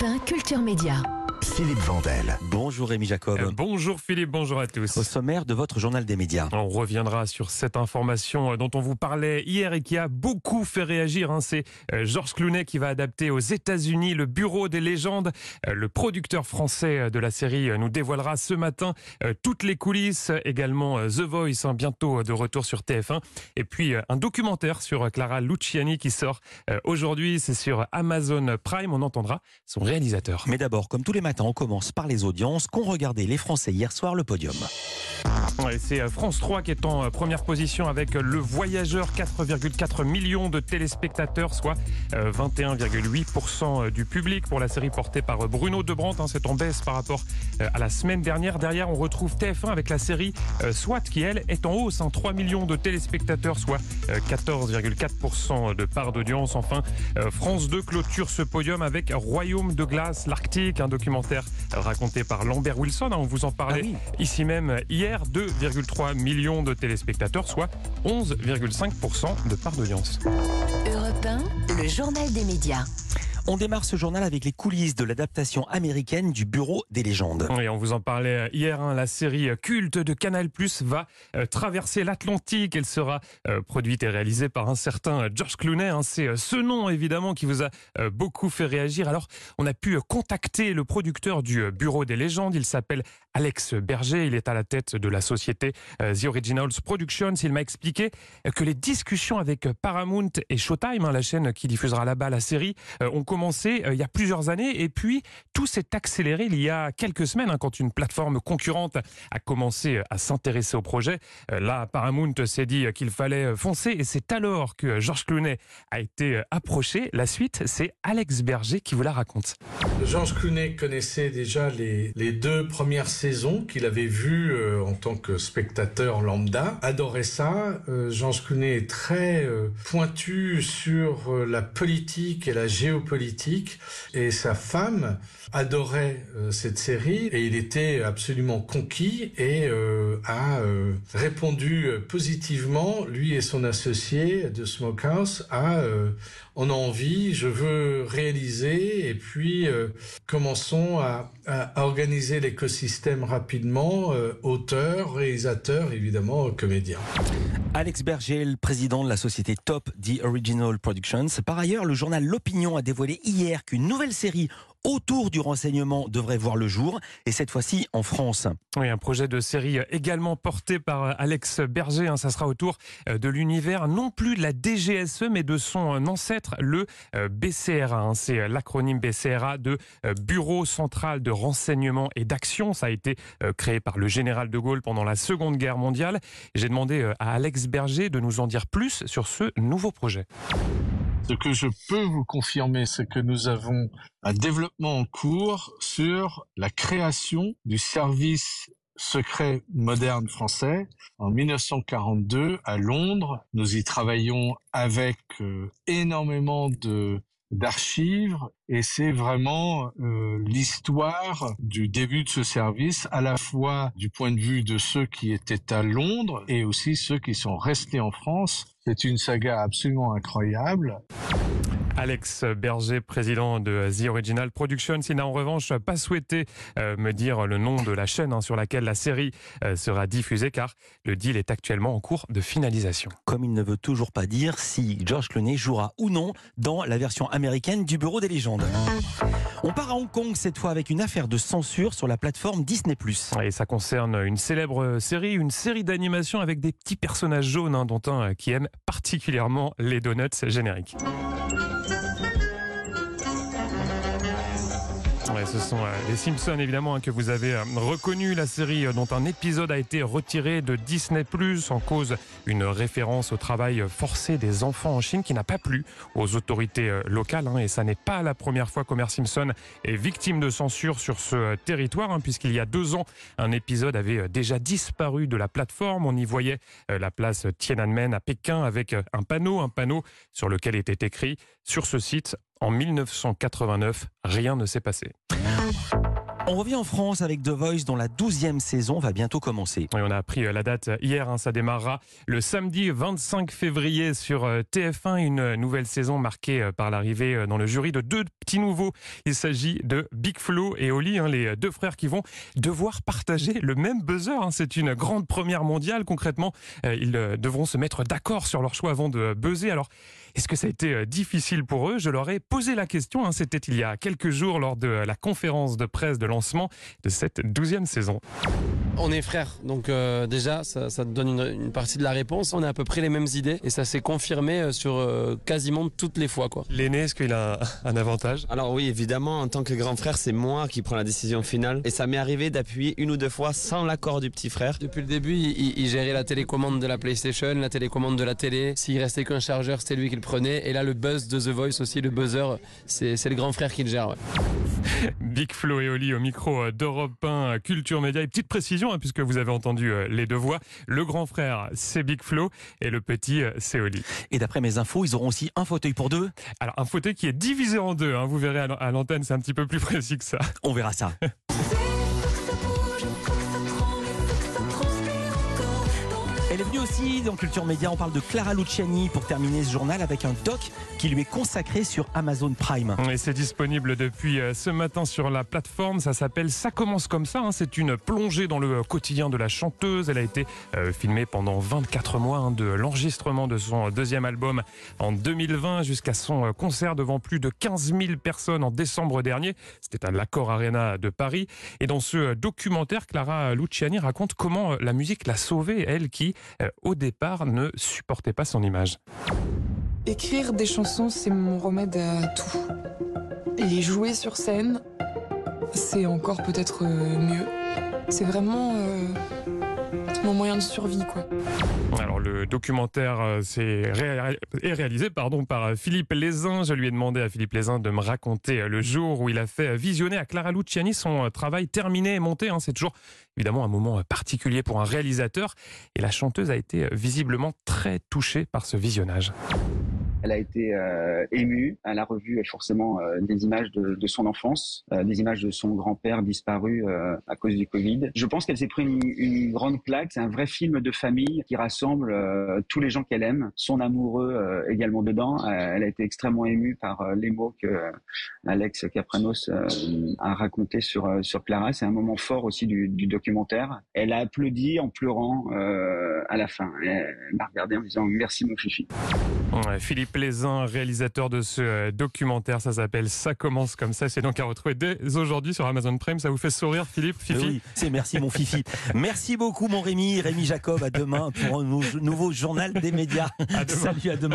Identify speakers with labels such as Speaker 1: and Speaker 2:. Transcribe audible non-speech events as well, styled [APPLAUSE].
Speaker 1: Europe 1, Culture Média.
Speaker 2: Philippe Vandel.
Speaker 3: Bonjour Rémi Jacob.
Speaker 4: Euh, bonjour Philippe, bonjour à tous.
Speaker 3: Au sommaire de votre journal des médias.
Speaker 4: On reviendra sur cette information euh, dont on vous parlait hier et qui a beaucoup fait réagir. Hein. C'est euh, Georges Clooney qui va adapter aux États-Unis le Bureau des légendes. Le producteur français de la série nous dévoilera ce matin toutes les coulisses, également The Voice, hein, bientôt de retour sur TF1. Et puis un documentaire sur Clara Luciani qui sort aujourd'hui. C'est sur Amazon Prime. On entendra son réalisateur.
Speaker 3: Mais d'abord, comme tous les matins, on commence par les audiences qu'ont regardé les Français hier soir le podium.
Speaker 4: c'est euh, France 3 qui est en euh, première position avec euh, Le Voyageur, 4,4 millions de téléspectateurs, soit 21,8% du public pour la série portée par Bruno Debrandt. Hein, c'est en baisse par rapport à la semaine dernière. Derrière, on retrouve TF1 avec la série SWAT qui, elle, est en hausse. 3 hein, millions de téléspectateurs, soit 14,4% de part d'audience. Enfin, France 2 clôture ce podium avec Royaume de glace, l'Arctique, un documentaire raconté par Lambert Wilson. Hein, on vous en parlait ah ici même hier. 2,3 millions de téléspectateurs, soit 11,5% de part d'audience.
Speaker 1: Europe 1, le journal des médias.
Speaker 3: On démarre ce journal avec les coulisses de l'adaptation américaine du Bureau des légendes.
Speaker 4: Oui, on vous en parlait hier. Hein, la série culte de Canal Plus va euh, traverser l'Atlantique. Elle sera euh, produite et réalisée par un certain George Clooney. Hein. C'est euh, ce nom évidemment qui vous a beaucoup fait réagir. Alors, on a pu contacter le producteur du Bureau des légendes. Il s'appelle Alex Berger. Il est à la tête de la société The Originals Productions. Il m'a expliqué que les discussions avec Paramount et Showtime, hein, la chaîne qui diffusera là-bas la série, ont commencé euh, il y a plusieurs années et puis tout s'est accéléré il y a quelques semaines hein, quand une plateforme concurrente a commencé euh, à s'intéresser au projet. Euh, là, Paramount s'est dit qu'il fallait foncer et c'est alors que Georges Clooney a été approché. La suite, c'est Alex Berger qui vous la raconte.
Speaker 5: Georges Clooney connaissait déjà les, les deux premières saisons qu'il avait vues en tant que spectateur lambda, adorait ça. Georges Clooney est très pointu sur la politique et la géopolitique et sa femme adorait euh, cette série et il était absolument conquis et euh, a euh, répondu positivement, lui et son associé de Smokehouse, à on a envie, je veux réaliser et puis commençons à, à, organiser l'écosystème rapidement, auteur, réalisateur, évidemment comédien.
Speaker 3: Alex Berger, le président de la société Top The Original Productions. Par ailleurs, le journal L'Opinion a dévoilé hier qu'une nouvelle série autour du renseignement devrait voir le jour, et cette fois-ci en France.
Speaker 4: Oui, un projet de série également porté par euh, Alex Berger. Hein, ça sera autour euh, de l'univers, non plus de la DGSE, mais de son euh, ancêtre, le BCRA. Hein. C'est l'acronyme BCRA de Bureau central de renseignement et d'action. Ça a été créé par le général de Gaulle pendant la Seconde Guerre mondiale. J'ai demandé à Alex Berger de nous en dire plus sur ce nouveau projet.
Speaker 5: Ce que je peux vous confirmer, c'est que nous avons un développement en cours sur la création du service secret moderne français en 1942 à Londres. Nous y travaillons avec euh, énormément de d'archives et c'est vraiment euh, l'histoire du début de ce service à la fois du point de vue de ceux qui étaient à Londres et aussi ceux qui sont restés en France. C'est une saga absolument incroyable.
Speaker 4: Alex Berger, président de The Original Productions, il n'a en revanche pas souhaité euh, me dire le nom de la chaîne hein, sur laquelle la série euh, sera diffusée car le deal est actuellement en cours de finalisation.
Speaker 3: Comme il ne veut toujours pas dire si George Clooney jouera ou non dans la version américaine du Bureau des légendes. On part à Hong Kong cette fois avec une affaire de censure sur la plateforme Disney+.
Speaker 4: Et ça concerne une célèbre série, une série d'animation avec des petits personnages jaunes, hein, dont un qui aime particulièrement les donuts génériques. Thank you. Ce sont euh, les Simpsons évidemment hein, que vous avez euh, reconnu. La série euh, dont un épisode a été retiré de Disney Plus en cause une référence au travail forcé des enfants en Chine qui n'a pas plu aux autorités locales hein, et ça n'est pas la première fois qu'Homer Simpson est victime de censure sur ce territoire hein, puisqu'il y a deux ans un épisode avait déjà disparu de la plateforme. On y voyait la place Tiananmen à Pékin avec un panneau un panneau sur lequel était écrit sur ce site en 1989, rien ne s'est passé.
Speaker 3: On revient en France avec The Voice dont la 12e saison va bientôt commencer.
Speaker 4: On a appris euh, la date hier, hein, ça démarrera le samedi 25 février sur euh, TF1, une nouvelle saison marquée euh, par l'arrivée dans le jury de deux petits nouveaux. Il s'agit de Big Flo et Oli, hein, les deux frères qui vont devoir partager le même buzzer. hein. C'est une grande première mondiale. Concrètement, euh, ils euh, devront se mettre d'accord sur leur choix avant de buzzer. Alors, est-ce que ça a été euh, difficile pour eux? Je leur ai posé la question. hein. C'était il y a quelques jours lors de la conférence de presse de lancement de cette douzième saison.
Speaker 2: On est frères, donc euh, déjà ça, ça te donne une, une partie de la réponse. On a à peu près les mêmes idées et ça s'est confirmé euh, sur euh, quasiment toutes les fois. quoi.
Speaker 4: L'aîné, est-ce qu'il a un, un avantage?
Speaker 6: Alors oui, évidemment, en tant que grand frère, c'est moi qui prends la décision finale. Et ça m'est arrivé d'appuyer une ou deux fois sans l'accord du petit frère.
Speaker 2: Depuis le début, il, gérait la télécommande de la PlayStation, la télécommande de la télé. S'il restait qu'un chargeur, c'était lui qui le prenait. Et là, le buzz de The Voice aussi, le buzzer, c'est c'est le grand frère qui le gère. ouais. [LAUGHS]
Speaker 4: Big Flo et Oli au micro euh, d'Europe 1 Culture Média. Et petite précision, hein, puisque vous avez entendu euh, les deux voix. Le grand frère, c'est Big Flo et le petit, euh, c'est Oli.
Speaker 3: Et d'après mes infos, ils auront aussi un fauteuil pour deux.
Speaker 4: Alors, un fauteuil qui est divisé en deux. hein. Vous verrez à l'antenne, c'est un petit peu plus [LAUGHS] précis que ça.
Speaker 3: On verra ça. [LAUGHS] aussi dans Culture Média. On parle de Clara Luciani pour terminer ce journal avec un doc qui lui est consacré sur Amazon Prime.
Speaker 4: Et c'est disponible depuis euh, ce matin sur la plateforme. Ça s'appelle Ça commence comme ça. hein. C'est une plongée dans le quotidien de la chanteuse. Elle a été euh, filmée pendant 24 mois hein, de l'enregistrement de son deuxième album en 2020 jusqu'à son euh, concert devant plus de 15 000 personnes en décembre dernier. C'était à l'Accor Arena de Paris. Et dans ce euh, documentaire, Clara Luciani raconte comment euh, la musique l'a sauvée, elle qui, euh, au départ, ne supportait pas son image.
Speaker 7: Écrire des chansons, c'est mon remède à tout. Les jouer sur scène, c'est encore peut-être euh, mieux. C'est vraiment euh, mon moyen de survie, quoi.
Speaker 4: Alors le documentaire euh, c'est ré- est réalisé pardon par euh, Philippe Lézin. Je lui ai demandé à Philippe Lézin de me raconter euh, le jour où il a fait visionner à Clara Luciani son travail terminé et monté. hein. C'est toujours évidemment un moment particulier pour un réalisateur et la chanteuse a été visiblement très touchée par ce visionnage.
Speaker 8: Elle a été euh, émue. Elle a revu euh, forcément euh, des images de, de son enfance, euh, des images de son grand-père disparu euh, à cause du Covid. Je pense qu'elle s'est pris une, une grande claque. C'est un vrai film de famille qui rassemble euh, tous les gens qu'elle aime, son amoureux également dedans. Elle a été extrêmement émue par les mots que Alex Capranos a raconté sur sur Clara. C'est un moment fort aussi du, du documentaire. Elle a applaudi en pleurant à la fin. Elle m'a regardé en disant merci mon fifi.
Speaker 4: Philippe Lézin, réalisateur de ce euh, documentaire, ça s'appelle Ça commence comme ça. C'est donc à retrouver dès aujourd'hui sur Amazon Prime. Ça vous fait sourire Philippe
Speaker 3: Mais
Speaker 4: Fifi
Speaker 3: oui, c'est merci mon Fifi. [LAUGHS] Merci beaucoup mon Rémi, Rémi Jacob. À demain pour un nou- nouveau journal des médias.
Speaker 4: À.
Speaker 3: Salut à demain.